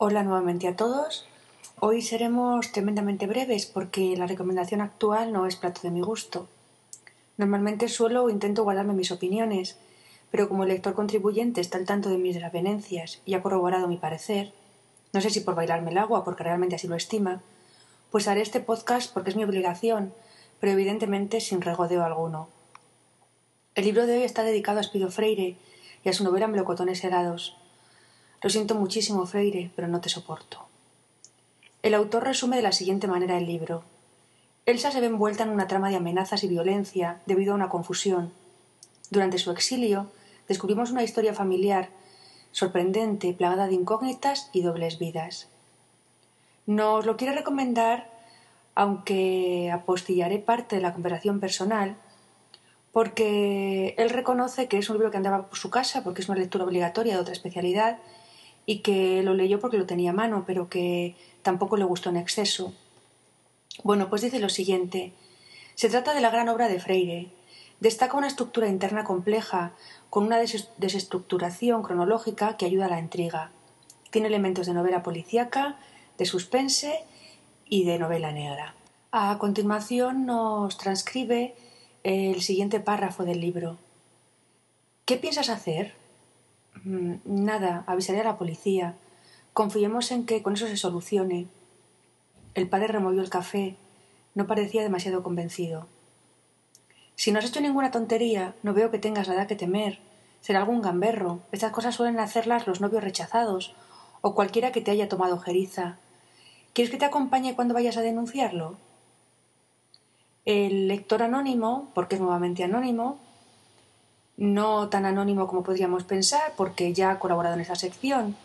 Hola nuevamente a todos. Hoy seremos tremendamente breves porque la recomendación actual no es plato de mi gusto. Normalmente suelo o intento guardarme mis opiniones, pero como el lector contribuyente está al tanto de mis desavenencias y ha corroborado mi parecer, no sé si por bailarme el agua porque realmente así lo estima, pues haré este podcast porque es mi obligación, pero evidentemente sin regodeo alguno. El libro de hoy está dedicado a Espido Freire y a su novela Melocotones helados. Lo siento muchísimo, Freire, pero no te soporto. El autor resume de la siguiente manera el libro. Elsa se ve envuelta en una trama de amenazas y violencia debido a una confusión. Durante su exilio, descubrimos una historia familiar sorprendente, plagada de incógnitas y dobles vidas. Nos lo quiere recomendar, aunque apostillaré parte de la conversación personal, porque él reconoce que es un libro que andaba por su casa, porque es una lectura obligatoria de otra especialidad, y que lo leyó porque lo tenía a mano, pero que tampoco le gustó en exceso. Bueno, pues dice lo siguiente. Se trata de la gran obra de Freire. Destaca una estructura interna compleja, con una desestructuración cronológica que ayuda a la intriga. Tiene elementos de novela policíaca, de suspense y de novela negra. A continuación nos transcribe el siguiente párrafo del libro. ¿Qué piensas hacer? Mm, nada, avisaré a la policía. Confiemos en que con eso se solucione. El padre removió el café. No parecía demasiado convencido. Si no has hecho ninguna tontería, no veo que tengas nada que temer. Será algún gamberro. Estas cosas suelen hacerlas los novios rechazados o cualquiera que te haya tomado jeriza. ¿Quieres que te acompañe cuando vayas a denunciarlo? El lector anónimo, porque es nuevamente anónimo, no tan anónimo como podríamos pensar, porque ya ha colaborado en esa sección,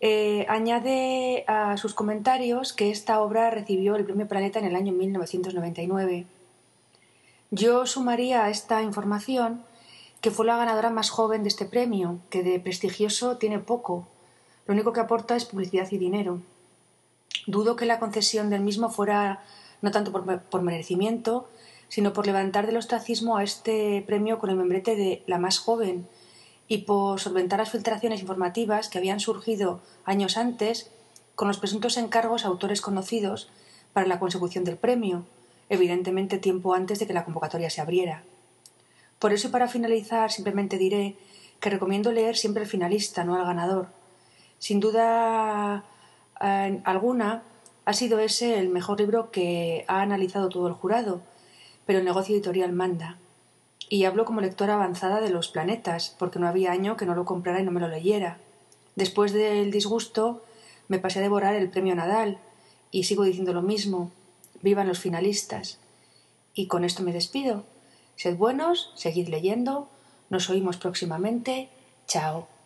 eh, añade a sus comentarios que esta obra recibió el Premio Planeta en el año 1999. Yo sumaría a esta información que fue la ganadora más joven de este premio, que de prestigioso tiene poco. Lo único que aporta es publicidad y dinero. Dudo que la concesión del mismo fuera no tanto por, merecimiento, sino por levantar del ostracismo a este premio con el membrete de la más joven y por solventar las filtraciones informativas que habían surgido años antes con los presuntos encargos a autores conocidos para la consecución del premio, evidentemente tiempo antes de que la convocatoria se abriera. Por eso y para finalizar simplemente diré que recomiendo leer siempre el finalista, no al ganador. Sin duda eh, alguna, ha sido ese el mejor libro que ha analizado todo el jurado, pero el negocio editorial manda. Y hablo como lectora avanzada de los planetas, porque no había año que no lo comprara y no me lo leyera. Después del disgusto, me pasé a devorar el premio Nadal, y sigo diciendo lo mismo. Vivan los finalistas. Y con esto me despido. Sed buenos, seguid leyendo, nos oímos próximamente. Chao.